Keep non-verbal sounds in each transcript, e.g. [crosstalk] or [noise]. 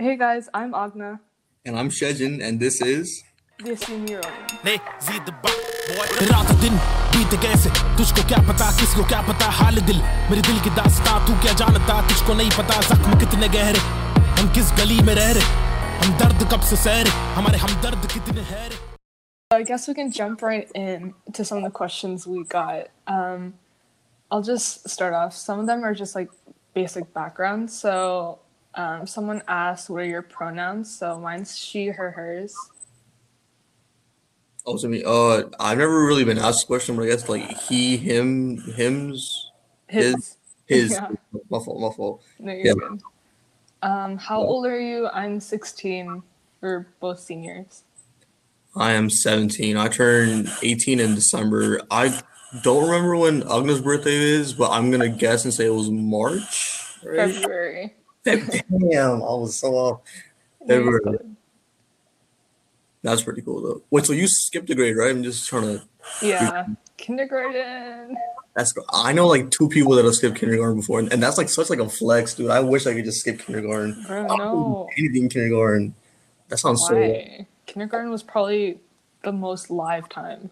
Hey guys, I'm Aagna. And I'm Shejin, and this is. This is Miro. रात दिन बीत कैसे तुझको क्या पता किसको क्या पता हाल दिल मेरे दिल की दास्तां तू क्या जानता तुझको नहीं पता जख्म कितने गहरे हम किस गली में रह रहे हम दर्द कब से सह हमारे हम दर्द कितने हैं I guess we can jump right in to some of the questions we got. Um, I'll just start off. Some of them are just like basic background. So um, someone asked, "What are your pronouns?" So mine's she, her, hers. also me. Uh, I've never really been asked a question, but I guess like he, him, him's, His. His. his. [laughs] Yeah. My fault. My fault. No, you're Yeah. good. Um, how Yeah. old are you? I'm 16. We're both seniors. I am 17. I turned 18 in December. I don't remember when Aagna's birthday is, but I'm gonna guess and say it was March. Right? February. Damn, I was so off. No, you're February. good. That's pretty cool though. Wait, so you skipped a grade, right? I'm just trying to. Yeah. Kindergarten. That's. I know like two people that have skipped kindergarten before, and, and that's like such like a flex, dude. I wish I could just skip kindergarten. Bro, I don't no. anything in kindergarten. That sounds so. Why? Kindergarten was probably the most live time.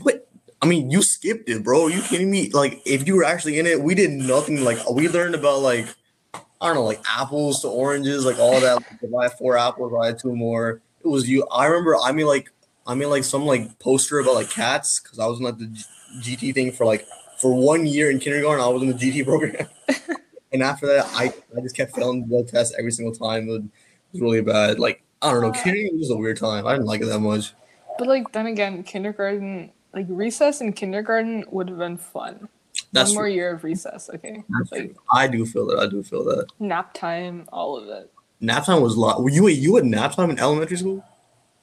What? I mean, you skipped it, bro. Are you kidding me? Like, if you were actually in it, we did nothing. Like, we learned about like, I don't know, like apples to oranges, like all that. Like, if I had four apples, I had two more. It was you. I remember. I mean, like, I mean, like some like poster about like cats because I was in like the G- GT thing for like for one year in kindergarten. I was in the GT [laughs] program, [laughs] and after that, I I just kept failing the test every single time. It was, it was really bad. Like, I don't know. Kindergarten was a weird time. I didn't like it that much. But like then again, kindergarten, like recess in kindergarten would have been fun. That's One more year of recess, okay? Like. I do feel that. I do feel that. nap time, all of it. Nap time was a lot. Were you wait, you had nap time in elementary school?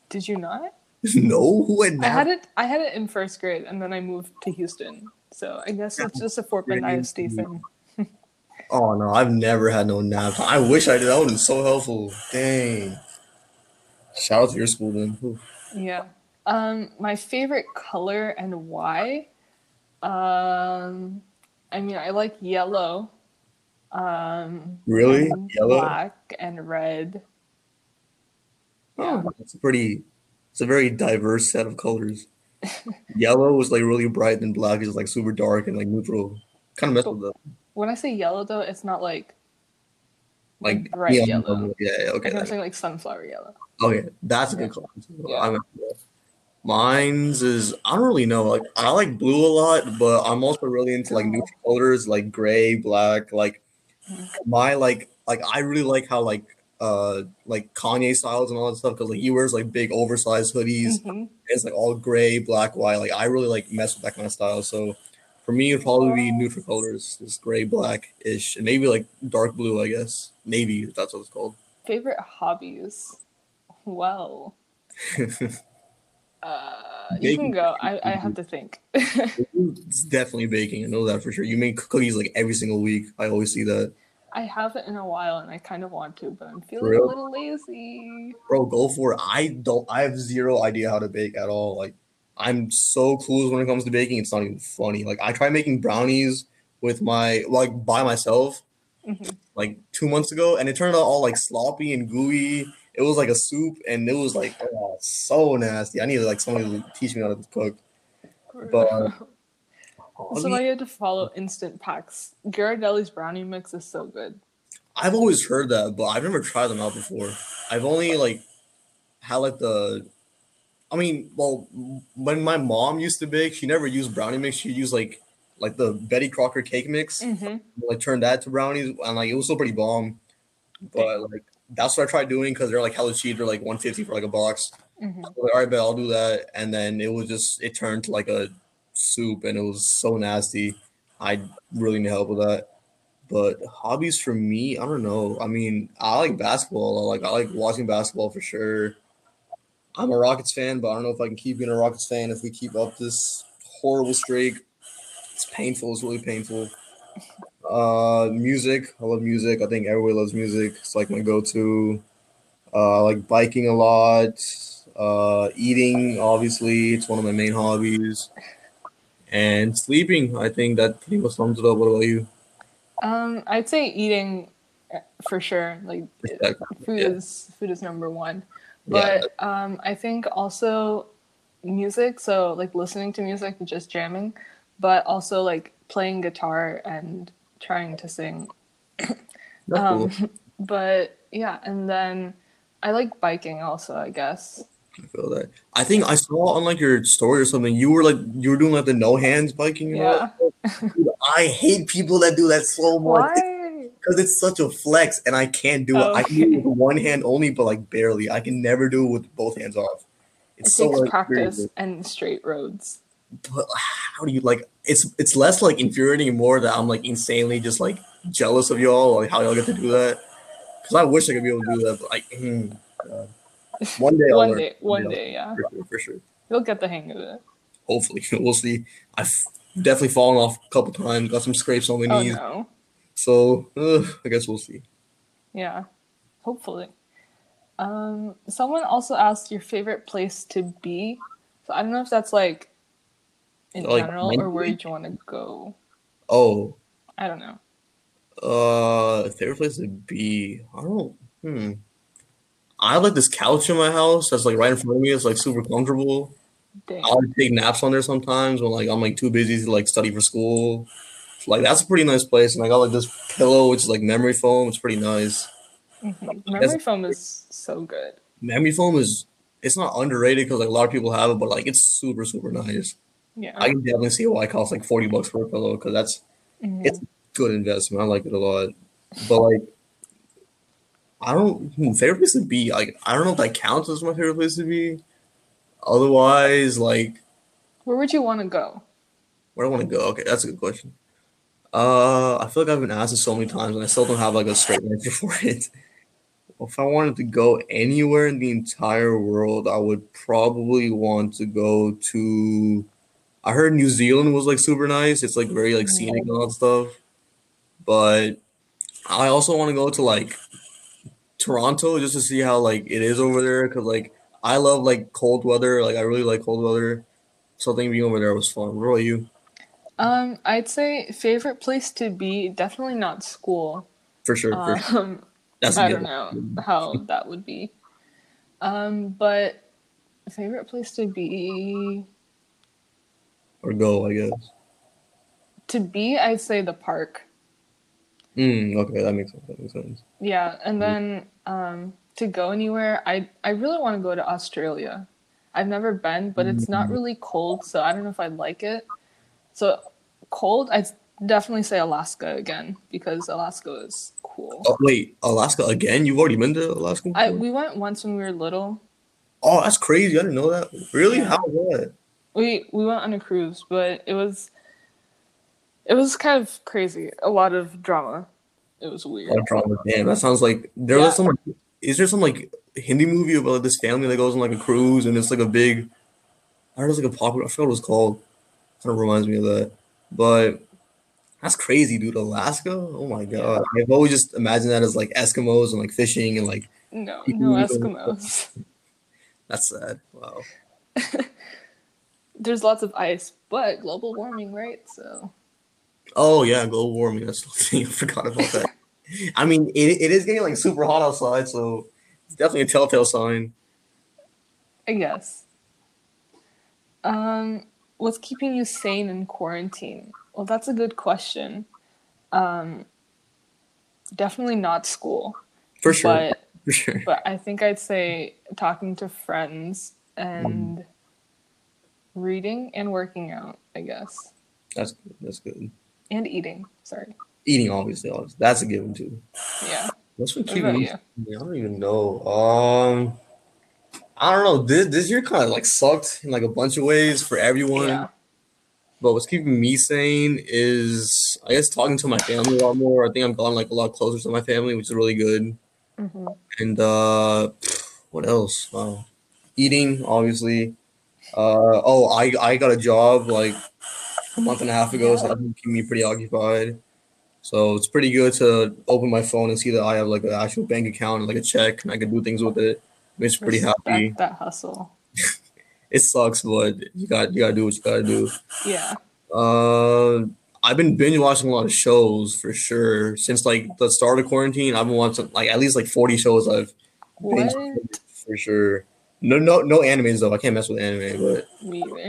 Did you not? [laughs] no, who had I had it. I had it in first grade, and then I moved to Houston. So I guess it's just a Fort Bend ISD thing. Oh no, I've never had no nap time. I wish I did. That would have been so helpful. Dang. Shout out to your school then. Yeah. Um, my favorite color and why? Um, I mean, I like yellow. Um, Really? and Yellow? black and red. Yeah. Oh, it's a pretty. It's a very diverse set of colors. [laughs] Yellow was like really bright, and black is like super dark and like neutral. Kind of messed with the When I say yellow, though, it's not like like bright neon yellow. Yeah, yeah, okay. I'm saying like sunflower yellow. Okay, that's a good Yeah. color. Yeah. Mine's is I don't really know. Like I like blue a lot, but I'm also really into like neutral colors, like gray, black. Like my like like I really like how like uh like Kanye styles and all that stuff because like he wears like big oversized hoodies. Mhm. It's like all gray, black, white. Like I really like mess with that kind of style. So for me, it'd probably be neutral colors, just gray, black ish, and maybe like dark blue. I guess navy. That's what it's called. Favorite hobbies? Well, [laughs] uh, you can go. I, I have to think. [laughs] It's definitely baking. I know that for sure. You make cookies like every single week. I always see that. I haven't in a while, and I kind of want to, but I'm feeling a little lazy. Bro, go for it. I don't I have zero idea how to bake at all. Like I'm so clueless when it comes to baking. It's not even funny. Like I tried making brownies with my like by myself Mhm. like two months ago, and it turned out all like sloppy and gooey. It was like a soup, and it was like oh, so nasty. I needed like somebody to teach me how to cook. But- [laughs] so now you have to follow instant packs. Ghirardelli's brownie mix is so good. I've always heard that, but I've never tried them out before. I've only like had like the I mean, well, when my mom used to bake, she never used brownie mix. She used like like the Betty Crocker cake mix, hmm like turned that to brownies, and like it was still pretty bomb. But like that's what I tried doing because they're like hella cheap. They're like 150 for like a box. hmm like, all right, but I'll do that. And then it was just it turned to like a soup, and it was so nasty. I really need help with that. But hobbies for me, I don't know. I mean, I like basketball. Like I like watching basketball for sure. I'm a Rockets fan, but I don't know if I can keep being a Rockets fan if we keep up this horrible streak. It's painful. It's really painful. Uh, music. I love music. I think everybody loves music. It's like my go-to. Uh, I like biking a lot. Uh, eating, obviously, it's one of my main hobbies. And sleeping, I think that pretty much sums it up. What about you? Um, I'd say eating uh, for sure. Like Exactly, food yeah. is food is number one. Yeah. But um, I think also music. So like listening to music, and just jamming, but also like playing guitar and trying to sing. [coughs] Um, cool. [laughs] but yeah, and then I like biking also. I guess. I feel that. I think I saw on like your story or something. You were like you were doing like the no hands biking. Yeah. Dude, I hate people that do that so much Why? [laughs] because it's such a flex, and I can't do it. I can do it [laughs] with one hand only, but like barely. I can never do it with both hands off. It It's so takes like, practice and straight roads. But how do you like? It's it's less like infuriating and more that I'm like insanely just like jealous of y'all, like how y'all get to do that. Because I wish I could be able to do that, but like, mm, one day, I'll one learn. day, one Yeah, day, yeah, for sure, for sure. you'll get the hang of it. Hopefully, [laughs] we'll see. I've definitely fallen off a couple times, got some scrapes on my Oh knees, no, so uh, I guess we'll see. yeah, hopefully. Um, someone also asked your favorite place to be. So I don't know if that's like in Like, general or where mentally? you want to go. Oh, I don't know. uh, favorite place to be? I don't. Hmm. I have like this couch in my house that's like right in front of me. It's like super comfortable. Dang. I'll take naps on there sometimes when like I'm like too busy to like study for school. Like that's a pretty nice place, and I got like this pillow which is like memory foam. It's pretty nice. Mhm. Memory foam is so good. Memory foam is it's not underrated because like a lot of people have it, but like it's super super nice. Yeah. I can definitely see why it costs like forty bucks for a pillow because that's Mhm. it's a good investment. I like it a lot, but like I don't hmm, favorite place to be. Like I don't know if that counts as my favorite place to be. Otherwise, like Where would you want to go? Where do I want to go? Okay, that's a good question. Uh, I feel like I've been asked this so many times, and I still don't have like a straight [laughs] answer for it. If I wanted to go anywhere in the entire world, I would probably want to go to. I heard New Zealand was like super nice. It's like very like scenic and all that stuff. But I also want to go to like Toronto just to see how like it is over there. Cause like I love like cold weather. Like I really like cold weather. So I think being over there was fun. What about you? Um, I'd say favorite place to be. Definitely not school. For sure. For sure. Um, That's I don't know how that would be. Um, but favorite place to be Or go, I guess. to be, I'd say the park. Mm, okay, that makes sense. That makes sense. Yeah, and Mm. then um, to go anywhere, I I really want to go to Australia. I've never been, but it's not Mm. really cold, so I don't know if I'd like it. So cold, I'd definitely say Alaska again because Alaska is cool. Oh wait, Alaska again? You've already been to Alaska? I we went once when we were little. oh, that's crazy. I didn't know that. Really? Yeah. How was that? We we went on a cruise, but it was it was kind of crazy. A lot of drama. It was weird. Oh, drama. Damn, that sounds like there Yeah. was some. Is there some like Hindi movie about like, this family that goes on like a cruise and it's like a big? I heard it's like a popular. I forgot what it was called. Kind of reminds me of that. But that's crazy, dude. Alaska. Oh my god. I've always just imagined that as like Eskimos and like fishing and like No, no Eskimos. that's sad. Wow. [laughs] There's lots of ice, but global warming, right? So Oh yeah, global warming. That's the [laughs] thing. I forgot about that. I mean, it, it is getting like super hot outside, so it's definitely a telltale sign. I guess. Um, what's keeping you sane in quarantine? Well, that's a good question. Um, definitely not school, For sure. but for sure. but I think I'd say talking to friends and reading and working out. I guess, That's good. That's good. and eating. Sorry. Eating, obviously, obviously. that's a given too. Yeah. What's been What keeping me? you? I don't even know. Um, I don't know. This this year kind of like sucked in like a bunch of ways for everyone. Yeah. But what's keeping me sane is I guess talking to my family a lot more. I think I'm gotten like a lot closer to my family, which is really good. hmm And uh what else? Wow. Eating, obviously. Uh oh, I I got a job like a month and a half ago, so that's been keeping me pretty occupied. So it's pretty good to open my phone and see that I have like an actual bank account and like a check and I can do things with it. Makes me pretty happy. That hustle. [laughs] It sucks, but you got you gotta do what you gotta do. Yeah. Uh I've been binge watching a lot of shows for sure since like the start of quarantine. I've been watching like at least like forty shows. I've What? for sure. No, no, no animes though. I can't mess with anime, but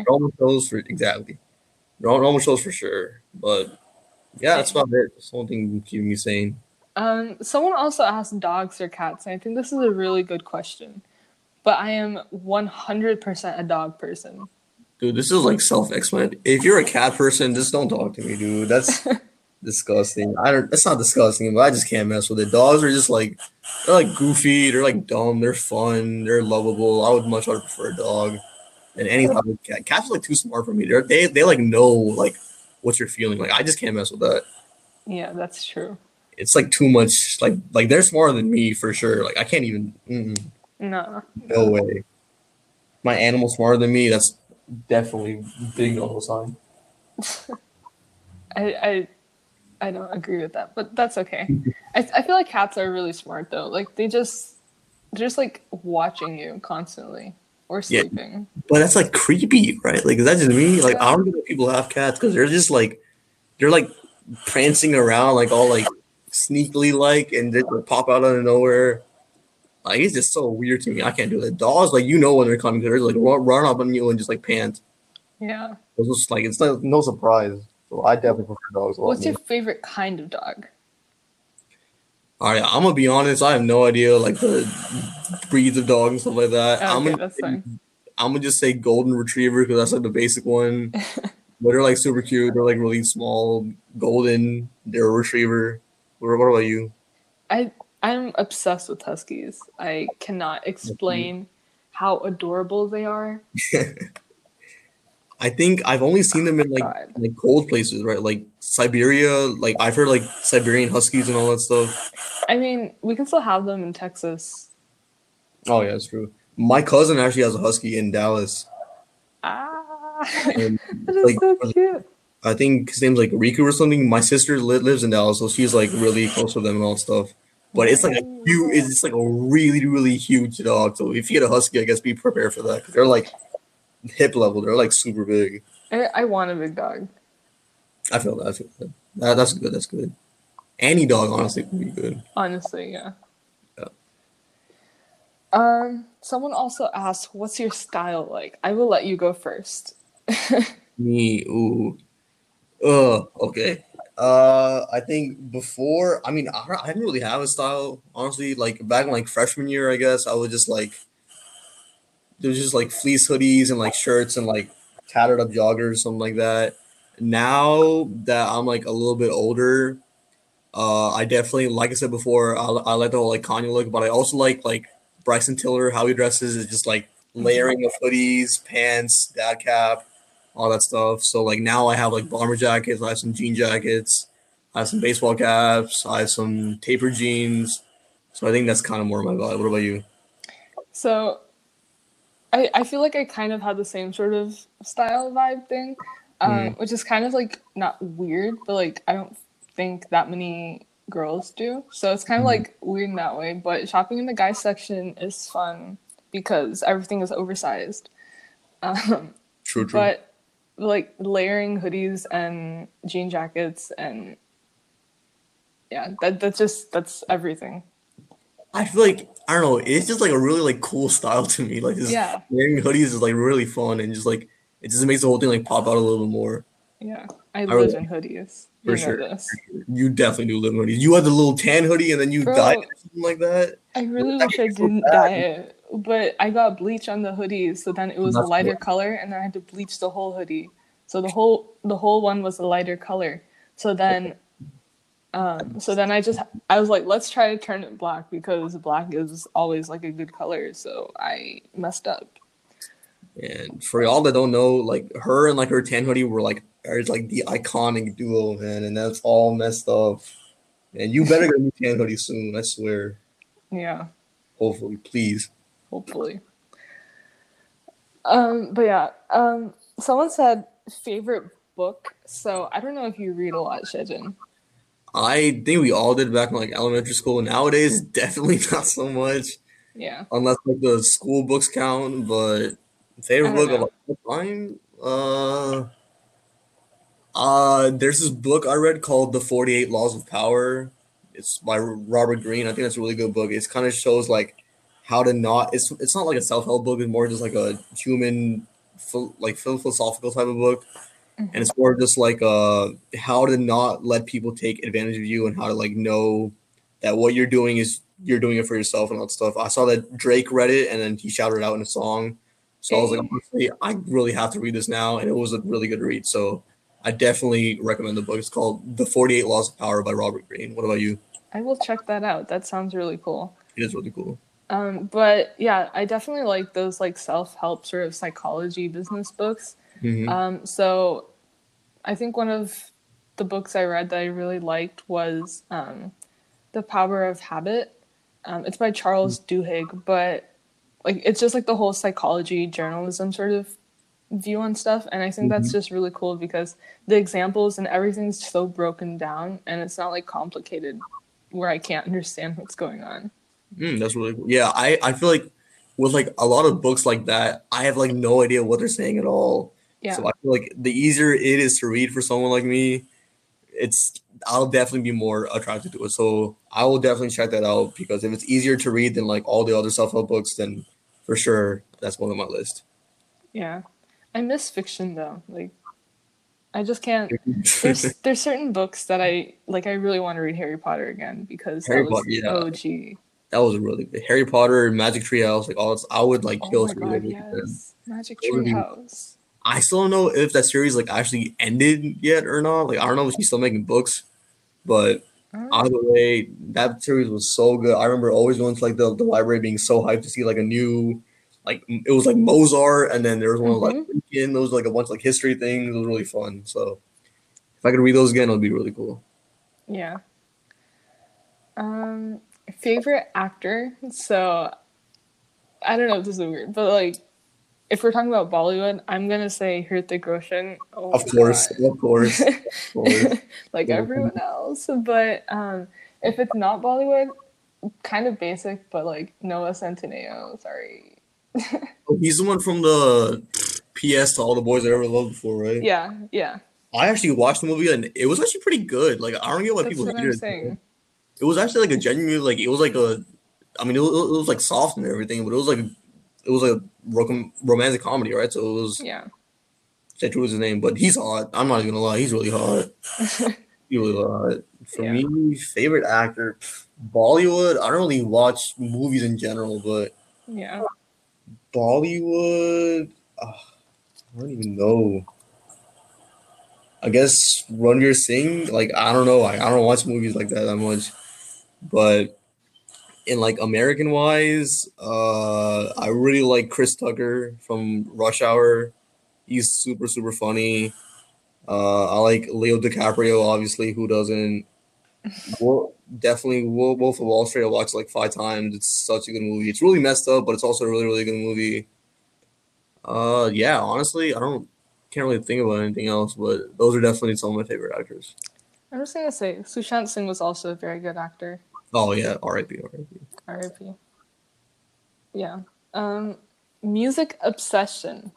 normal shows for exactly. Normal, normal shows for sure. But yeah, that's about it. That's the only thing keeping me sane. Um, someone also asked dogs or cats, and I think this is a really good question. But I am 100% a dog person. Dude, this is like self-explanatory. If you're a cat person, just don't talk to me, dude. That's [laughs] disgusting. I don't. That's not disgusting, but I just can't mess with it. Dogs are just like they're like goofy. They're like dumb. They're fun. They're lovable. I would much rather prefer a dog than any type of cat. Cats are like too smart for me. They're, they they like know like what you're feeling. Like I just can't mess with that. Yeah, that's true. It's like too much. Like like they're smarter than me for sure. Like I can't even. Mm-mm, No. no way. My animal smarter than me. That's definitely big no sign. [laughs] I, I I don't agree with that, but that's okay. I, I feel like cats are really smart though. Like they just they're just like watching you constantly or sleeping. Yeah. But that's like creepy, right? Like, is that just me? Like, I don't know that people have cats because they're just like, they're like prancing around, like all like sneakily, like, and they like, pop out out of nowhere. Like, it's just so weird to me. I can't do that. Dogs, like, you know when they're coming, they're like run, run up on you and just like pant. Yeah. It's just like it's like no surprise. So I definitely prefer dogs. A lot What's your more. favorite kind of dog? All right, I'm gonna be honest. I have no idea like the breeds of dogs and stuff like that. I'm Okay, gonna that's fine. I'm gonna just say golden retriever because that's like the basic one. [laughs] but they're like super cute. They're like really small, golden. They're a retriever. What, what about you? I I'm obsessed with huskies. I cannot [laughs] explain how adorable they are. [laughs] I think I've only seen them in like God. like cold places, right? Like Siberia. Like I've heard like Siberian huskies and all that stuff. I mean, we can still have them in Texas. Oh yeah, that's true. My cousin actually has a husky in Dallas. Ah, [laughs] And that is like, so cute. I think his name's like Riku or something. My sister li- lives in Dallas, so she's like really close with them and all that stuff. But it's like a huge, it's like a really, really huge dog. So if you get a husky, I guess be prepared for that because they're like hip level. They're like super big. I, I want a big dog. I feel that. I feel that. that that's good. That's good. Any dog, honestly, would be good. Honestly, yeah. Yeah. Um, someone also asked, "What's your style like?" I will let you go first. [laughs] Me, ooh, uh, okay. Uh, I think before, I mean, I, I didn't really have a style, honestly. Like back in like freshman year, I guess I was just like, there was just like fleece hoodies and like shirts and like tattered up joggers, something like that. Now that I'm like a little bit older, uh, I definitely, like I said before, I, I like the whole like Kanye look, but I also like like Bryson Tiller, how he dresses is just like layering of hoodies, pants, dad cap, all that stuff. So like now I have like bomber jackets, I have some jean jackets, I have some baseball caps, I have some taper jeans. So I think that's kind of more my vibe. What about you? So, I I feel like I kind of had the same sort of style vibe thing, um, Mhm. which is kind of like not weird, but like I don't think that many girls do. So it's kind of Mhm. like weird in that way. But shopping in the guys section is fun because everything is oversized. [laughs] Um, True, true. but like layering hoodies and jean jackets and yeah, that that's just that's everything. I feel like I don't know. It's just like a really like cool style to me. Like just Yeah. wearing hoodies is like really fun and just like it just makes the whole thing like pop out a little bit more. Yeah, I I live really- in hoodies. For You sure. this. You definitely do live in hoodies. You had the little tan hoodie and then you Bro. dyed it something like that. I really That wish I so didn't bad. dye it, but I got bleach on the hoodies, so then it was a lighter what- color, and then I had to bleach the whole hoodie. So the whole the whole one was a lighter color. So then, um, so then I just I was like, let's try to turn it black because black is always like a good color. So I messed up. And for y'all that don't know, like her and like her tan hoodie were like are like the iconic duo, man, and that's all messed up. And you better get a new tan hoodie soon, I swear. Yeah, Hopefully, please. hopefully. Um, but yeah, um, someone said favorite book. So I don't know if you read a lot, Shejin. I think we all did back in like elementary school. Nowadays, [laughs] definitely not so much, Yeah. unless like the school books count. But favorite book of know. all time, uh, Uh, there's this book I read called The 48 Laws of Power. It's by Robert Greene. I think that's a really good book. It kind of shows like how to not. It's it's not like a self help book. It's more just like a human, like philosophical type of book, mm-hmm. and it's more just like uh how to not let people take advantage of you and how to like know that what you're doing is you're doing it for yourself and all that stuff. I saw that Drake read it and then he shouted it out in a song. So I was like, I really have to read this now, and it was a really good read. So I definitely recommend the book. It's called The 48 Laws of Power by Robert Greene. What about you? I will check that out. That sounds really cool. It is really cool. Um, but yeah, I definitely like those like self-help sort of psychology business books. Mm-hmm. Um, so I think one of the books I read that I really liked was um, The Power of Habit. Um, it's by Charles mm-hmm. Duhigg, but like it's just like the whole psychology journalism sort of view on stuff and i think mm-hmm. that's just really cool because the examples and everything's so broken down and it's not like complicated where i can't understand what's going on mm, that's really cool yeah i i feel like with like a lot of books like that i have like no idea what they're saying at all yeah so i feel like the easier it is to read for someone like me it's i'll definitely be more attracted to it so i will definitely check that out because if it's easier to read than like all the other self-help books then for sure that's one on my list yeah I miss fiction though. Like I just can't. [laughs] There's there's certain books that I like. I really want to read Harry Potter again because Harry that was Potter, yeah. OG. That was really good. Harry Potter, Magic Tree House, like all. I would like oh kill oh God, yes. Magic Tree House. I still don't know if that series like actually ended yet or not. Like I don't know if she's still making books, but either way, that series was so good. I remember always going to like the, the library being so hyped to see like a new like it was like Mozart, and then there was one mm-hmm. like Lincoln. Those like a bunch of, like history things. It was really fun. So if I could read those again, it'd be really cool. Yeah. Um, favorite actor. So I don't know if this is weird, but like if we're talking about Bollywood, I'm gonna say Hrithik Roshan. Oh of course, of course, of [laughs] course. like yeah. everyone else. But um, if it's not Bollywood, kind of basic, but like Noah Centineo. Sorry, [laughs] oh, he's the one from the PS to all the boys I ever loved before, right? Yeah, yeah. I actually watched the movie and it was actually pretty good. Like I don't get why That's people hate it. It was actually like a genuine like it was like a, I mean it was, it was like soft and everything, but it was like it was like a romantic comedy, right? So it was yeah. Chetru was his name, but he's hot. I'm not even gonna lie, he's really hot. [laughs] he's really hot. For yeah. me, favorite actor, Bollywood. I don't really watch movies in general, but yeah, Bollywood, uh, I don't even know. I guess Ranveer Singh. Like I don't know. Like, I don't watch movies like that that much, but in like American wise, uh, I really like Chris Tucker from Rush Hour. He's super super funny. Uh, I like Leo DiCaprio, obviously. Who doesn't? Definitely Wolf of Wall Street. I watched like five times. It's such a good movie. It's really messed up, but it's also a really really good movie. Uh, yeah. Honestly, I don't can't really think about anything else, but those are definitely some of my favorite actors. I'm just gonna say Sushant Singh was also a very good actor. Oh yeah, R.I.P. R.I.P. R.I.P. Yeah. Um, music obsession.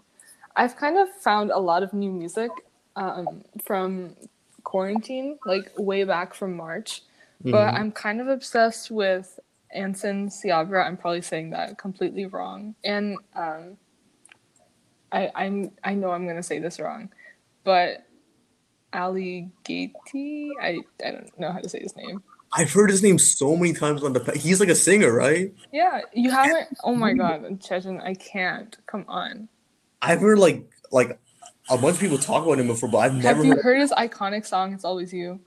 I've kind of found a lot of new music um, from quarantine, like way back from March. Mm-hmm. But I'm kind of obsessed with Anson Seabra. I'm probably saying that completely wrong. And um, I I'm I know I'm gonna say this wrong, but Ali Gatie. I I don't know how to say his name. I've heard his name so many times on the. He's like a singer, right? Yeah, you haven't. Oh my god, Shejin, I can't. Come on. I've heard like like a bunch of people talk about him before, but I've never. Have you heard, heard his iconic song? It's always you.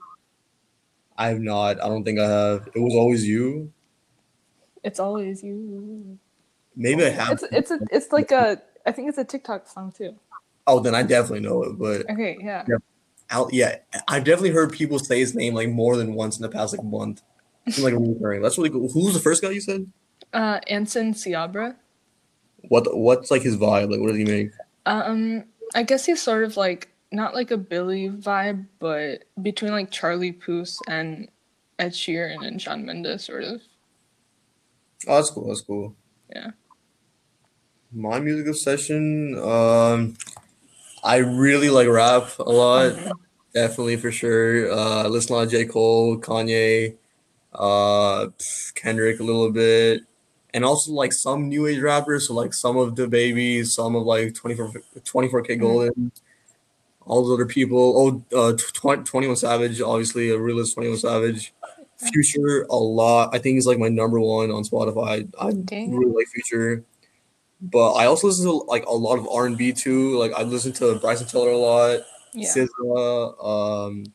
I have not. I don't think I have. It was always you. It's always you. Maybe I have. It's it's a, it's like a. I think it's a TikTok song too. Oh, then I definitely know it. But okay, yeah. Yeah, Yeah I've definitely heard people say his name like more than once in the past like month. It's like recurring. That's really cool. Who's the first guy you said? Uh, Anson Seabra. What what's like his vibe? Like, what does he make? Um, I guess he's sort of like not like a Billy vibe, but between like Charlie Puth and Ed Sheeran and Shawn Mendes, sort of. Oh, that's cool. That's cool. Yeah. My music obsession, um, I really like rap a lot. Mm-hmm. Definitely for sure. Uh, listen to a lot of J. Cole, Kanye, uh, Kendrick a little bit, and also like some new age rappers. So like some of the babies, some of like 24, 24kGoldn, all those other people. Oh, uh, tw- 21 Savage, obviously a realist 21 Savage. Future a lot. I think he's like my number one on Spotify. I Dang. really like Future. But I also listen to like a lot of R and B too. Like I listen to Bryson Tiller a lot. Yeah. SZA, um,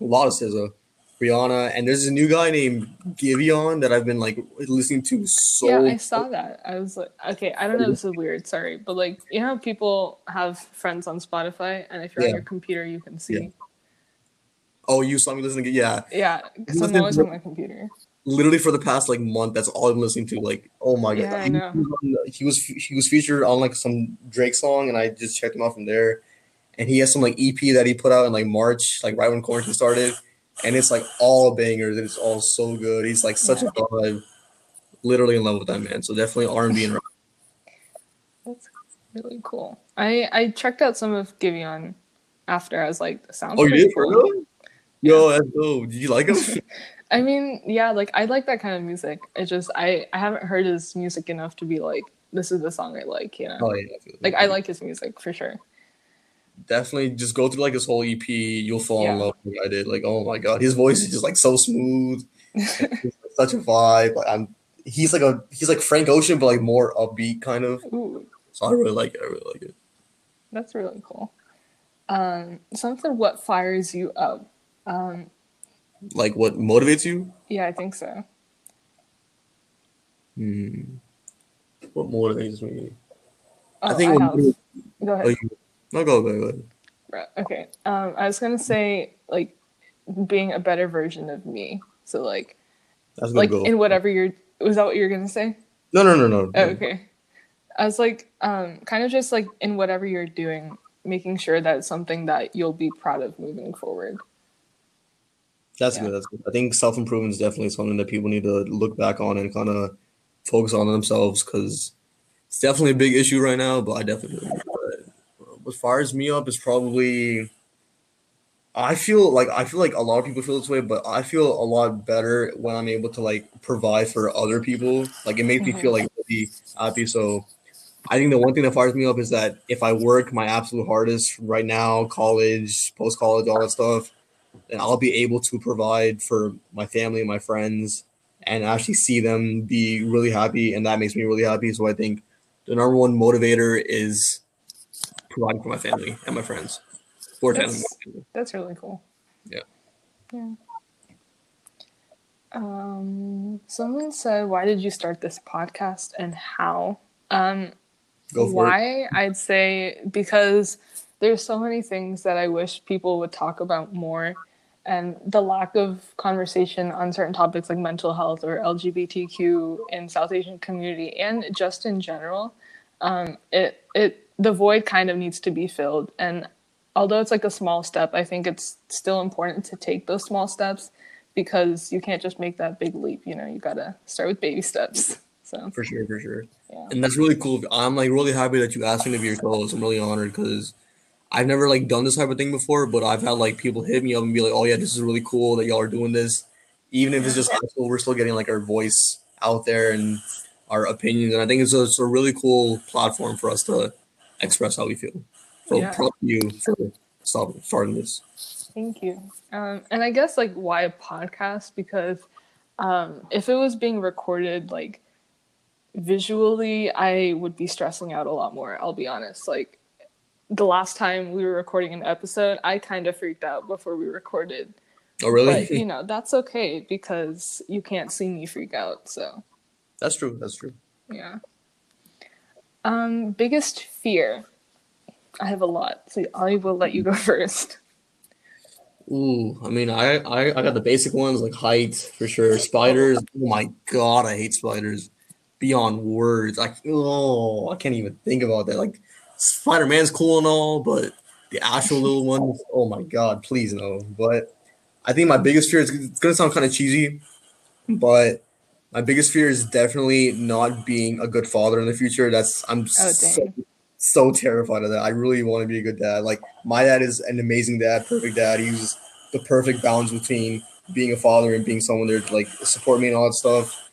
a lot of SZA, Rihanna, and there's a new guy named Giveon that I've been like listening to so. Yeah, I saw that. I was like, okay, I don't know. This is weird. Sorry, but like, you know, people have friends on Spotify, and if you're on your computer, you can see. Oh, you saw me listening to yeah, Yeah, because I'm always on my computer. Literally for the past like month. That's all I've been listening to. Like, oh my god, Yeah, I he, know. was he was he was featured on like some Drake song, and I just checked him out from there. And he has some like EP that he put out in like March, like right when quarantine started, and it's like all bangers. It's all so good. He's like such a vibe. Literally in love with that man. So definitely R and rap. That's really cool. I I checked out some of Giveon after. I was like, "This sounds Oh, you did for cool." real? Yo, that's dope. Did you like him? [laughs] I mean, yeah, like I like that kind of music. It just I I haven't heard his music enough to be like, this is the song I like. You know, oh yeah, like I like his music for sure. definitely just go through like his whole EP. You'll fall in love with what I did. Like, oh my god, his voice is just like so smooth. [laughs] Such a vibe. Like I'm he's like a he's like Frank Ocean, but like more upbeat kind of. Ooh, So I really like it. I really like it. that's really cool. Um, something what fires you up? Um, Like what motivates you? yeah, I think so. Hmm. What motivates me? Oh, I think I when- have. Go ahead. oh, you, no go go go ahead. Right, Okay. Um, I was gonna say like being a better version of me. So like That's a good like goal. in whatever you're was that what you were gonna say? no no no no. Oh, okay. I was like, um, kind of just like in whatever you're doing, making sure that it's something that you'll be proud of moving forward. That's Yeah. good. That's good. I think self improvement is definitely something that people need to look back on and kind of focus on themselves because it's definitely a big issue right now. But I definitely, but um, what fires me up is probably. I feel like I feel like a lot of people feel this way, but I feel a lot better when I'm able to like provide for other people. Like it makes me feel like mm-hmm. really happy. So I think the one thing that fires me up is that if I work my absolute hardest right now, college, post college, all that stuff, then I'll be able to provide for my family and my friends and actually see them be really happy. And that makes me really happy. So I think the number one motivator is providing for my family and my friends. Or That's-. That's really cool. Yeah. Yeah. Um, someone said, "Why did you start this podcast and how?" Um, Go for it. why? I'd say because there's so many things that I wish people would talk about more, and the lack of conversation on certain topics like mental health or LGBTQ in South Asian community and just in general, um, it it the void kind of needs to be filled. And although it's like a small step, I think it's still important to take those small steps because you can't just make that big leap. You know, you gotta start with baby steps. [laughs] So For sure, for sure. yeah. And that's really cool. I'm like really happy that you asked me to be your co-host. I'm really honored because I've never like done this type of thing before, but I've had like people hit me up and be like, "Oh yeah, this is really cool that y'all are doing this." Even if it's just high school, we're still getting like our voice out there and our opinions. And I think it's a, it's a really cool platform for us to express how we feel. So Yeah. props you for stop, starting this. Thank you. Um, and I guess like why a podcast? Because um, if it was being recorded like visually, I would be stressing out a lot more. I'll be honest. Like the last time we were recording an episode, I kind of freaked out before we recorded. Oh really? But [laughs] you know that's okay because you can't see me freak out. So that's true. That's true. yeah. Um, biggest fear. I have a lot, so I will let you go [laughs] first. Ooh, I mean, I, I I got the basic ones like heights for sure. Spiders. Oh my god, I hate spiders beyond words. Like, oh, I can't even think about that. Like, Spider Man's cool and all, but the actual little [laughs] ones. Oh my god, please no. But I think my biggest fear is it's gonna sound kind of cheesy, but my biggest fear is definitely not being a good father in the future. That's I'm Oh, so, so terrified of that. I really want to be a good dad. Like my dad is an amazing dad, perfect dad. He's the perfect balance between being a father and being someone there to like support me and all that stuff.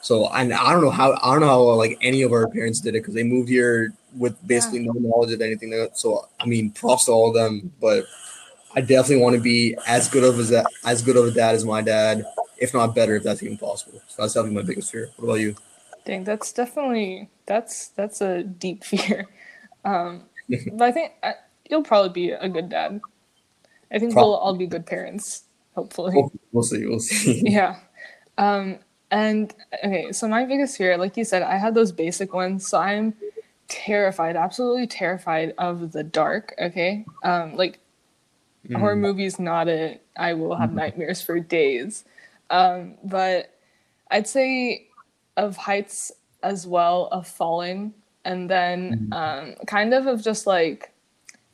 So I, I don't know how I don't know how like any of our parents did it because they moved here with basically yeah. no knowledge of anything. So I mean, props to all of them. But I definitely want to be as good of as as good of a dad as my dad, if not better, if that's even possible. So that's definitely my biggest fear. What about you? Dang, that's definitely that's that's a deep [laughs] fear. Um, [laughs] but I think I, you'll probably be a good dad. I think probably. we'll all be good parents, hopefully. We'll, we'll see. We'll see. [laughs] yeah. Um, and okay, so my biggest fear, like you said, I had those basic ones. So I'm terrified, absolutely terrified of the dark. Okay. Um, like mm. horror movies, not it. I will have mm. nightmares for days. Um, but I'd say of heights as well, of falling, and then mm. um, kind of of just like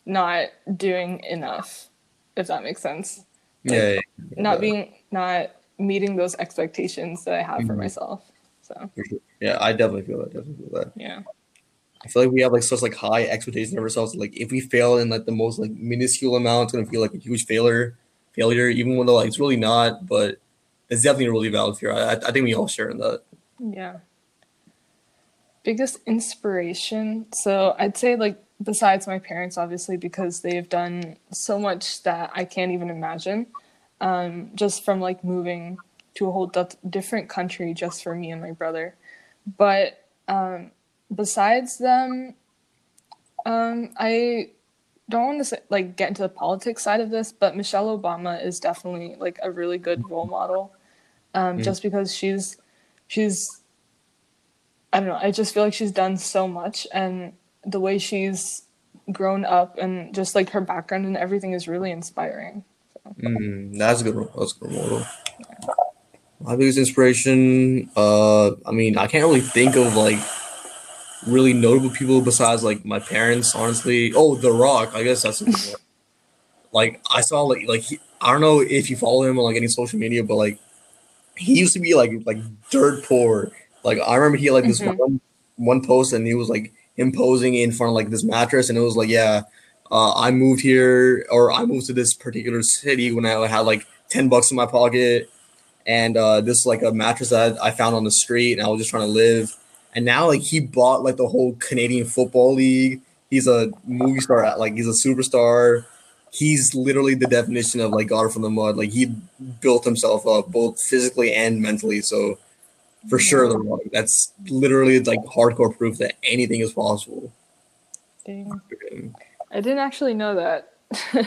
not doing enough, if that makes sense. Like, yeah, yeah, yeah, Not being, not meeting those expectations that I have mm-hmm. for myself. So yeah, I definitely feel that. Definitely feel that. Yeah. I feel like we have like such like high expectations of ourselves. Like if we fail in like the most like minuscule amount, it's gonna feel like a huge failure. Failure, even when though like it's really not, but it's definitely a really valid fear. I, I think we all share in that. Yeah. Biggest inspiration. So I'd say like besides my parents, obviously, because they've done so much that I can't even imagine um, just from like moving to a whole d- different country just for me and my brother. But um, besides them, um, I don't want to say, like get into the politics side of this, but Michelle Obama is definitely like a really good role model, um, mm. just because she's she's I don't know. I just feel like she's done so much, and the way she's grown up and just like her background and everything is really inspiring. Mm, that's a good. That's a good model. My biggest inspiration. Uh, I mean, I can't really think of like really notable people besides like my parents. Honestly, oh, The Rock. I guess that's like I saw like like he, I don't know if you follow him on like any social media, but like he used to be like like dirt poor. Like I remember he had like this mm-hmm. one one post and he was like imposing in front of like this mattress, and it was like yeah uh, I moved here or I moved to this particular city when I had like 10 bucks in my pocket. And uh, this like a mattress that I found on the street and I was just trying to live. And now like he bought like the whole Canadian Football League. He's a movie star, like he's a superstar. He's literally the definition of like God from the mud. Like he built himself up both physically and mentally. So for sure, the that's literally like hardcore proof that anything is possible. Dang. I didn't actually know that. [laughs]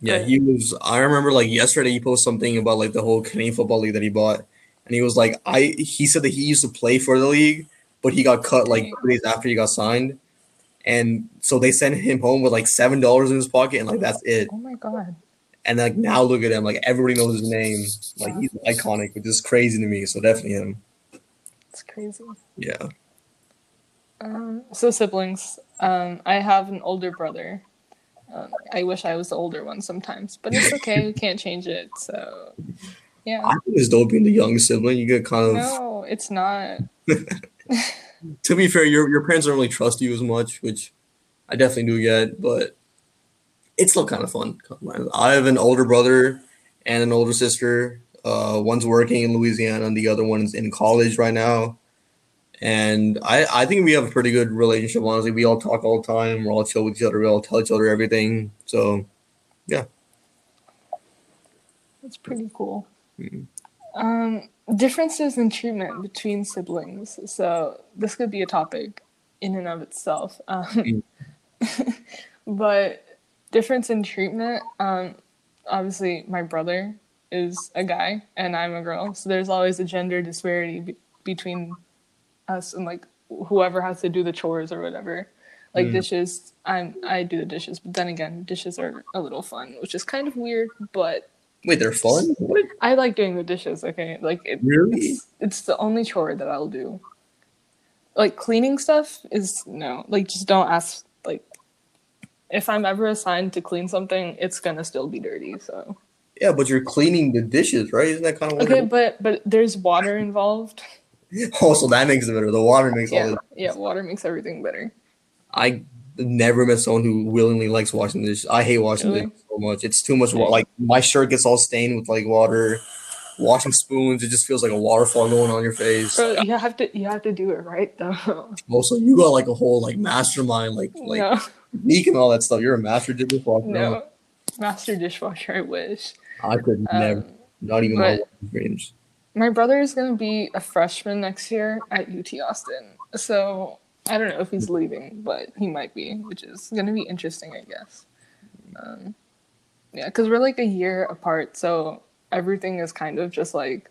yeah, he was. I remember like yesterday he posted something about like the whole Canadian Football League that he bought, and he was like, I. He said that he used to play for the league, but he got cut like two days after he got signed, and so they sent him home with like seven dollars in his pocket, and like that's it. Oh my god. And like now look at him, like everybody knows his name, like he's iconic, which is crazy to me. So definitely him. It's crazy. Yeah. Um, so siblings. Um, I have an older brother. Um, I wish I was the older one sometimes, but it's okay. we [laughs] can't change it. So, yeah. I think it's dope being the young sibling. You get kind of. No, it's not. [laughs] [laughs] to be fair, your your parents don't really trust you as much, which I definitely do get, but it's still kind of fun. I have an older brother and an older sister. Uh, one's working in Louisiana, and the other one's in college right now. And I, I think we have a pretty good relationship. Honestly, we all talk all the time. We're all chill with each other. We all tell each other everything. So, yeah, that's pretty cool. Mm-hmm. Um, differences in treatment between siblings. So this could be a topic in and of itself. Um, mm-hmm. [laughs] but difference in treatment. Um, obviously, my brother is a guy and I'm a girl, so there's always a gender disparity be- between us and like whoever has to do the chores or whatever. Like mm. dishes, I'm I do the dishes, but then again, dishes are a little fun, which is kind of weird, but Wait, they're fun? What? I like doing the dishes, okay? Like it, really? it's, it's the only chore that I'll do. Like cleaning stuff is no. Like just don't ask like if I'm ever assigned to clean something, it's gonna still be dirty, so yeah, but you're cleaning the dishes, right? Isn't that kind of okay? But but there's water involved. [laughs] Oh, so that makes it better. The water makes yeah, all. Yeah, water makes everything better. I never met someone who willingly likes washing dishes. I hate washing Really? dishes so much. It's too much. wa- Like my shirt gets all stained with like water. Washing spoons, it just feels like a waterfall going on your face. Bro, you have to you have to do it right though. [laughs] Also, you got like a whole like mastermind, like like no, technique and all that stuff. You're a master dishwasher. no, master dishwasher. I wish. I could never, Um, not even my dreams. my brother is gonna be a freshman next year at UT Austin, so I don't know if he's leaving, but he might be, which is gonna be interesting, I guess. Um, yeah, because we're like a year apart, so everything is kind of just like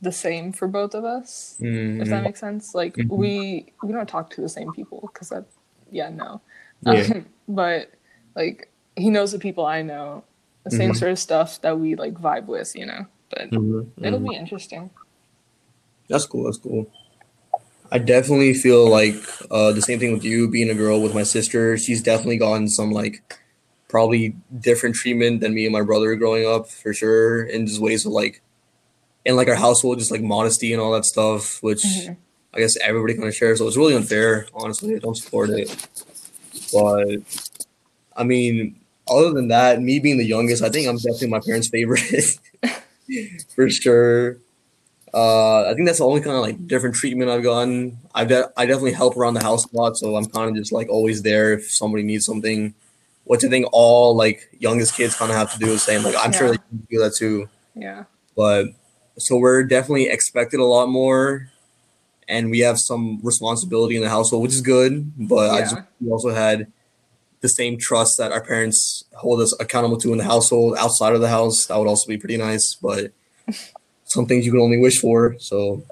the same for both of us. if that Mhm. makes sense. Like Mhm. we we don't talk to the same people because that yeah no, Yeah. Um, [laughs] but like he knows the people I know, the same Mhm. sort of stuff that we like vibe with, you know. But Mhm. it'll Mhm. be interesting. That's cool. That's cool. I definitely feel like uh, the same thing with you being a girl with my sister. She's definitely gotten some like probably different treatment than me and my brother growing up for sure, in just ways of like in like our household, just like modesty and all that stuff, which Mhm. I guess everybody kind of shares. So it's really unfair, honestly. I don't support it. But I mean, other than that, me being the youngest, I think I'm definitely my parents' favorite [laughs] for sure. Uh, I think that's the only kind of like different treatment I've gotten. I've de- I definitely help around the house a lot, so I'm kind of just like always there if somebody needs something. Which I think all like youngest kids kind of have to do the same. Like I'm sure Yeah. they can do that too Yeah. but so we're definitely expected a lot more and we have some responsibility in the household which is good but i just we also had the same trust that our parents hold us accountable to in the household outside of the house that would also be pretty nice but [laughs] some things you can only wish for so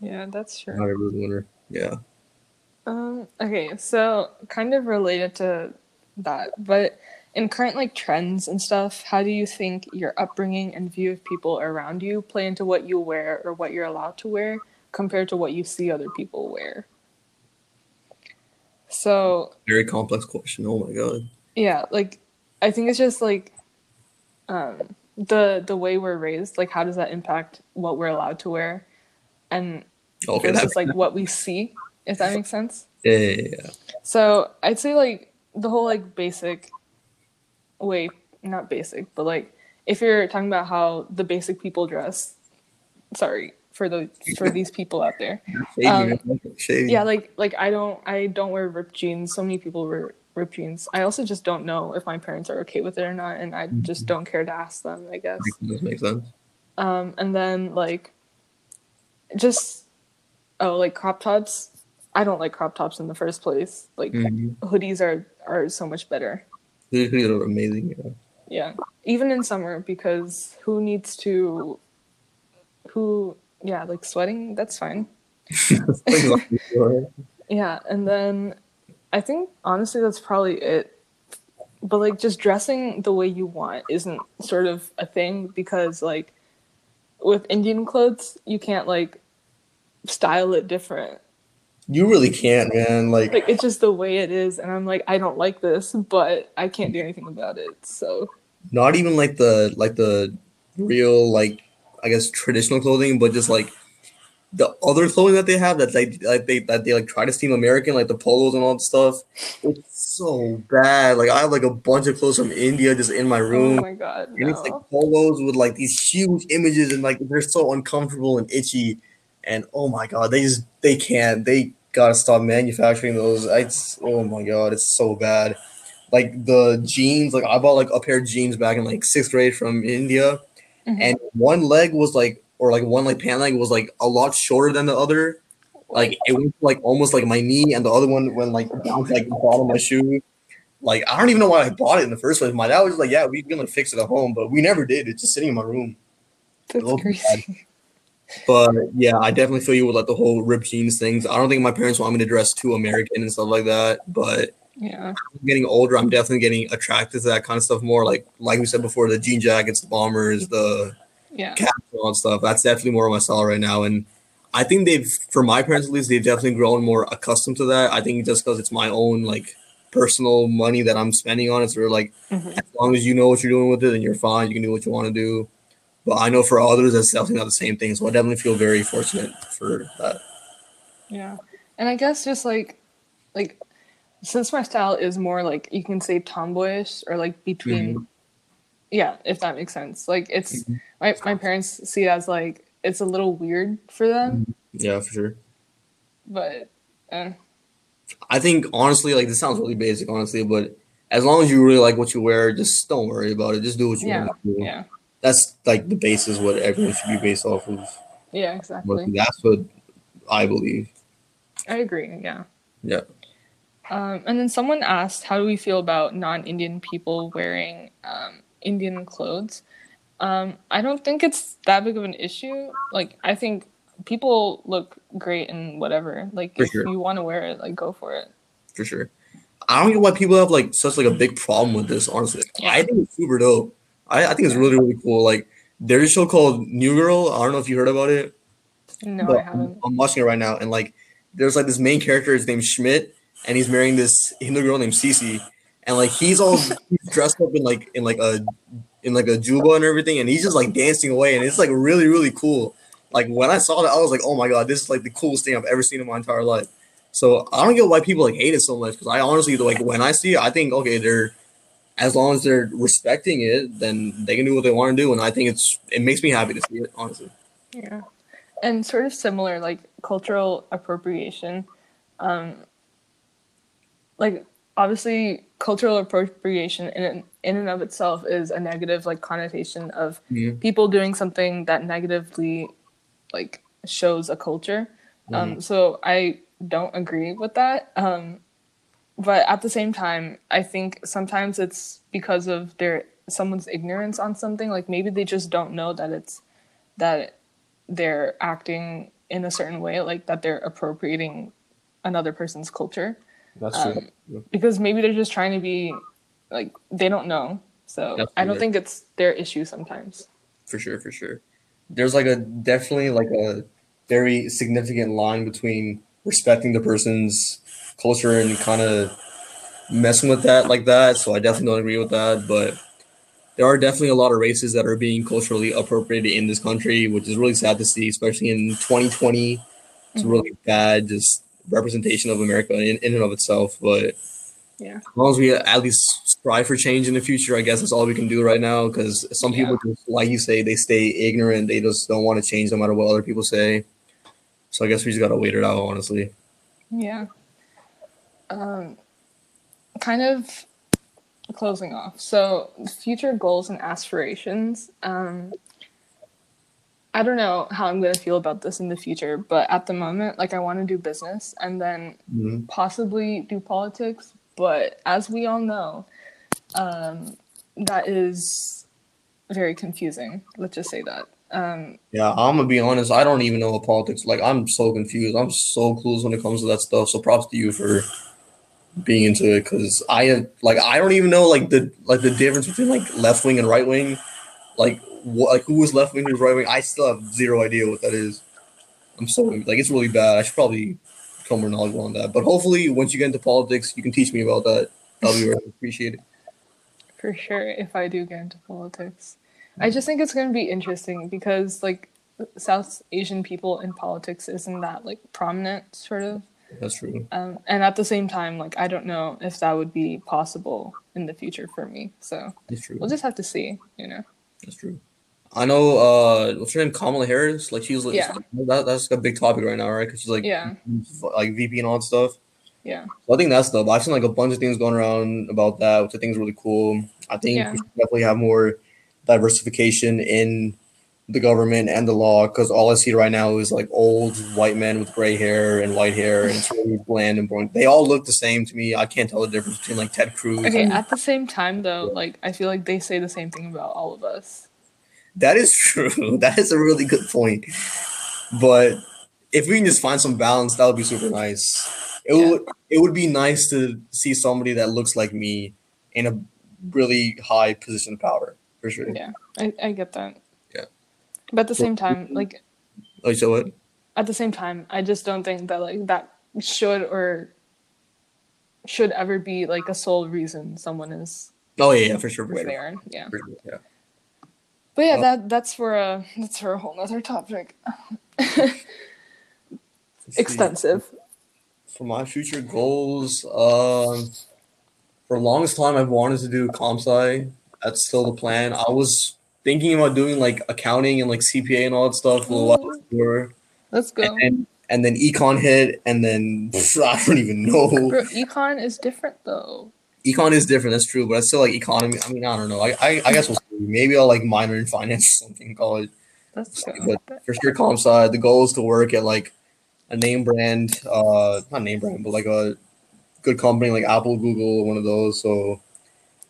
Yeah, that's true. not every winner yeah Um, okay, so kind of related to that, but in current like trends and stuff, how do you think your upbringing and view of people around you play into what you wear or what you're allowed to wear compared to what you see other people wear? So very complex question oh my god yeah, like I think it's just like um the the way we're raised, like how does that impact what we're allowed to wear? And okay versus that's like what we see, if that makes sense. yeah, yeah, yeah. So I'd say like the whole like basic wait, not basic, but like if you're talking about how the basic people dress, sorry for the for [laughs] these people out there. Um, Yeah, like like I don't I don't wear ripped jeans. So many people wear ripped jeans. I also just don't know if my parents are okay with it or not, and I just don't care to ask them. I guess. Makes- makes sense Um, and then like, just oh, like crop tops. I don't like crop tops in the first place. Like Mhm. hoodies are are so much better. These these are amazing yeah. Yeah, even in summer because who needs to, who yeah, like sweating. That's fine. [laughs] Yeah, and then I think honestly that's probably it. But like just dressing the way you want isn't sort of a thing because like with Indian clothes you can't like style it different. You really can't, man. Like, Like it's just the way it is and I'm like I don't like this, but I can't do anything about it. So not even like the like the real like I guess traditional clothing, but just like the other clothing that they have that they like they that they like try to seem American, like the polos and all that stuff. It's so bad. Like I have like a bunch of clothes from India just in my room. oh my god. and it's like polos with like these huge images and like they're so uncomfortable and itchy. And oh my god, they just they can't. They gotta stop manufacturing those. It's oh my god, it's so bad. Like the jeans, like I bought like a pair of jeans back in like sixth grade from India, Mhm. and one leg was like, or like one like pant leg was like a lot shorter than the other. Like it went like almost like my knee, and the other one went like down to like the bottom of my shoe. Like I don't even know why I bought it in the first place. My dad was like, "Yeah, we're gonna fix it at home," but we never did. It's just sitting in my room. That's crazy. But yeah, I definitely feel you with like the whole ripped jeans things. I don't think my parents want me to dress too American and stuff like that. But Yeah. getting older, I'm definitely getting attracted to that kind of stuff more. Like like we said before, the jean jackets, the bombers, the Yeah. caps, and stuff. That's definitely more of my style right now. And I think they've, for my parents at least, they've definitely grown more accustomed to that. I think just because it's my own like personal money that I'm spending on it, so they're like, Mhm. as long as you know what you're doing with it, then you're fine. You can do what you want to do. But I know for others, that's definitely not the same thing. So I definitely feel very fortunate for that. Yeah. And I guess just like like since my style is more like you can say tomboyish or like between Mhm. yeah if that makes sense like it's Mhm. my, my parents see it as like it's a little weird for them Yeah, for sure. but uh, I think honestly, like this sounds really basic, honestly, but as long as you really like what you wear, just don't worry about it. Just do what you Yeah, want to do. yeah That's like the basis what everyone should be based off of. yeah exactly that's what I believe. i agree yeah Yeah. um, and then someone asked how do we feel about non-indian people wearing um, indian clothes um, i don't think it's that big of an issue like i think people look great in whatever like For if sure. you want to wear it like go for it for sure. I don't get why people have like such like a big problem with this. Honestly, Yeah. I think it's super dope. I, I think it's really really cool. Like there's a show called New Girl. I don't know if you heard about it. no but i haven't I'm watching it right now, and like there's like this main character. His name's Schmidt, and he's marrying this Hindu girl named Cece, and like he's all [laughs] dressed up in like in like a in like a juba and everything, and he's just like dancing away, and it's like really really cool. Like when I saw that, I was like, oh my god, this is like the coolest thing I've ever seen in my entire life. So I don't get why people like hate it so much because I honestly like when I see it, I think okay, they're as long as they're respecting it, then they can do what they want to do, and I think it's it makes me happy to see it honestly. Yeah. And sort of similar, like cultural appropriation. Um, like obviously cultural appropriation in in and of itself is a negative like connotation of Yeah. people doing something that negatively like shows a culture. Um, so I don't agree with that. Um, but at the same time, I think sometimes it's because of their someone's ignorance on something. Like maybe they just don't know that it's that they're acting in a certain way, like that they're appropriating another person's culture. That's Um, because maybe they're just trying to be like they don't know. So That's I don't weird. think it's their issue sometimes. for sure for sure there's like a definitely like a very significant line between respecting the person's culture and kind of messing with that like that so i definitely don't agree with that but there are definitely a lot of races that are being culturally appropriated in this country which is really sad to see especially in 2020 it's Mhm. really bad just representation of america in, in and of itself but Yeah. as long as we at least strive for change in the future, I guess that's all we can do right now. Because some people, just, like you say, they stay ignorant. They just don't want to change no matter what other people say. So I guess we just gotta wait it out, honestly. Yeah. Um, kind of closing off. So, future goals and aspirations. Um, I don't know how I'm going to feel about this in the future, but at the moment, like, I want to do business and then Mhm. possibly do politics. But as we all know, um, that is very confusing. Let's just say that. Um, Yeah, I'm gonna be honest. I don't even know what politics. Like, I'm so confused. I'm so clueless when it comes to that stuff. So props to you for being into it. Because I have like I don't even know like the like the difference between like left wing and right wing. Like what like who was left wing, who's right wing. I still have zero idea what that is. I'm so like it's really bad. I should probably become more knowledgeable on that. But hopefully, once you get into politics, you can teach me about that. That'll be really appreciated. for sure if I do get into politics. I just think it's going to be interesting because like South Asian people in politics isn't that like prominent sort of. That's true. Um, and at the same time, like I don't know if that would be possible in the future for me. So That's true. we'll just have to see, you know. That's true. I know. Uh, what's her name? Kamala Harris. Like she's like Yeah. that, that's a big topic right now, right? Because she's like Yeah. like VP and all that stuff. Yeah. So I think that's the. I've seen like a bunch of things going around about that, which I think is really cool. I think Yeah. we should definitely have more diversification in the government and the law because all I see right now is like old white men with gray hair and white hair, and it's really bland and boring. They all look the same to me. I can't tell the difference between like Ted Cruz. Okay. and- At the same time, though, like I feel like they say the same thing about all of us. That is true. [laughs] That is a really good point. But if we can just find some balance, that would be super nice. It Yeah. would it would be nice to see somebody that looks like me in a really high position of power for sure. Yeah. I, I get that. But at the same time, like Oh, so what? at the same time, I just don't think that like that should or should ever be like a sole reason someone is Oh yeah, yeah, for sure, for where sure. they are. Yeah. For sure, yeah. But yeah, Oh. that that's for a that's for a whole nother topic. See. Extensive. for my future goals, um, for the longest time I've wanted to do comp sci. That's still the plan. I was thinking about doing like accounting and like CPA and all that stuff a little while before. Let's go. And then, and then econ hit, and then pff, [laughs] I don't even know. Bro, econ is different though. Econ is different, that's true, but I still like economy. I mean, I don't know. I I, I guess we'll see. Maybe I'll like minor in finance or something in college. Let's go. But for sure, comp sci. The goal is to work at like a name brand, uh, not name brand, but like a good company like Apple, Google, one of those. So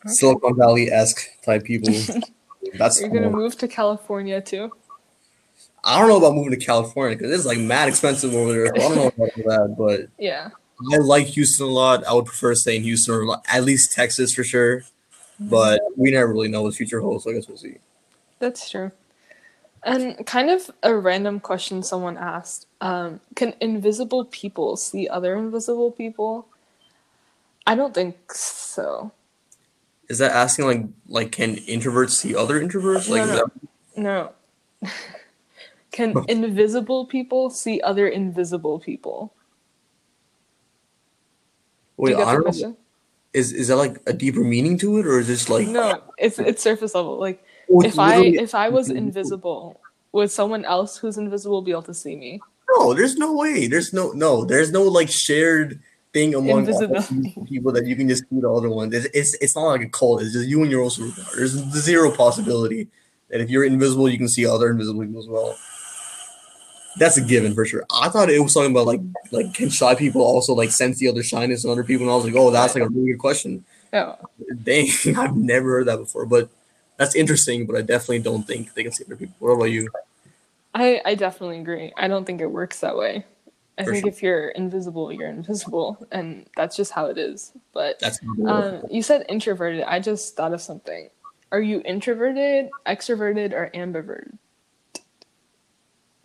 Okay. Silicon Valley esque type people. [laughs] That's You're gonna move to California too. I don't know about moving to California because it's like mad expensive over there. I don't know about that, but Yeah. I like Houston a lot. I would prefer to stay in Houston or at least Texas for sure. But we never really know what the future holds. So I guess we'll see. That's true. And kind of a random question someone asked um, Can invisible people see other invisible people? I don't think so. Is that asking like like can introverts see other introverts? Like No, no. that- No. [laughs] Can oh. invisible people see other invisible people? Wait, I don't know. Is is that like a deeper meaning to it, or is this like No, it's it's surface level. Like Oh, if I if I was invisible, would someone else who's invisible be able to see me? No, there's no way. There's no no. There's no like shared thing among people that you can just see the other one. It's, it's it's not like a cult. It's just you and your own superpower. There's zero possibility that if you're invisible, you can see other invisible people as well. That's a given for sure. I thought it was talking about like like can shy people also like sense the other shyness in other people, and I was like, oh, that's like a really good question. Yeah. Dang, [laughs] I've never heard that before, but that's interesting. But I definitely don't think they can see other people. What about you? I, I definitely agree. I don't think it works that way. I think if you're invisible, you're invisible, and that's just how it is. But That's um, you said introverted. I just thought of something. Are you introverted, extroverted, or ambiverted?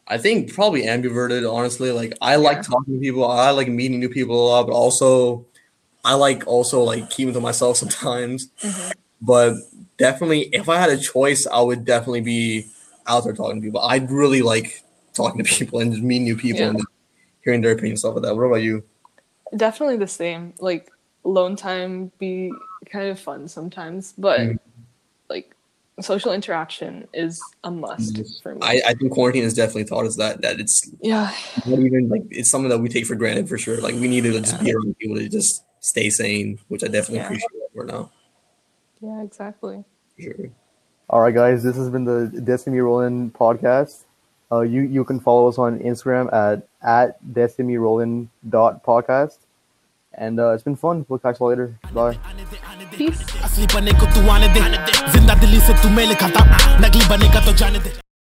I think probably ambiverted, honestly. Like I like talking to people, I like meeting new people a lot, but also I like also like keeping to myself [laughs] sometimes. Mhm. But definitely if I had a choice, I would definitely be out there talking to people. I'd really like talking to [laughs] people and just meeting new people Yeah. and hearing their opinions stuff like that. What about you? Definitely the same. Like lone time be kind of fun sometimes, but Mhm. like social interaction is a must Yes. for me. I, I think quarantine has definitely taught us that that it's yeah, not even like it's something that we take for granted for sure. Like we need to just be around people to just stay sane, which I definitely Yeah. appreciate right now. yeah, exactly. For sure. All right, guys, this has been the Desi Me Rollin podcast. Uh, you you can follow us on Instagram at at Desi Me Rollin dot podcast, and uh, it's been fun. We'll catch you later. Bye. Peace.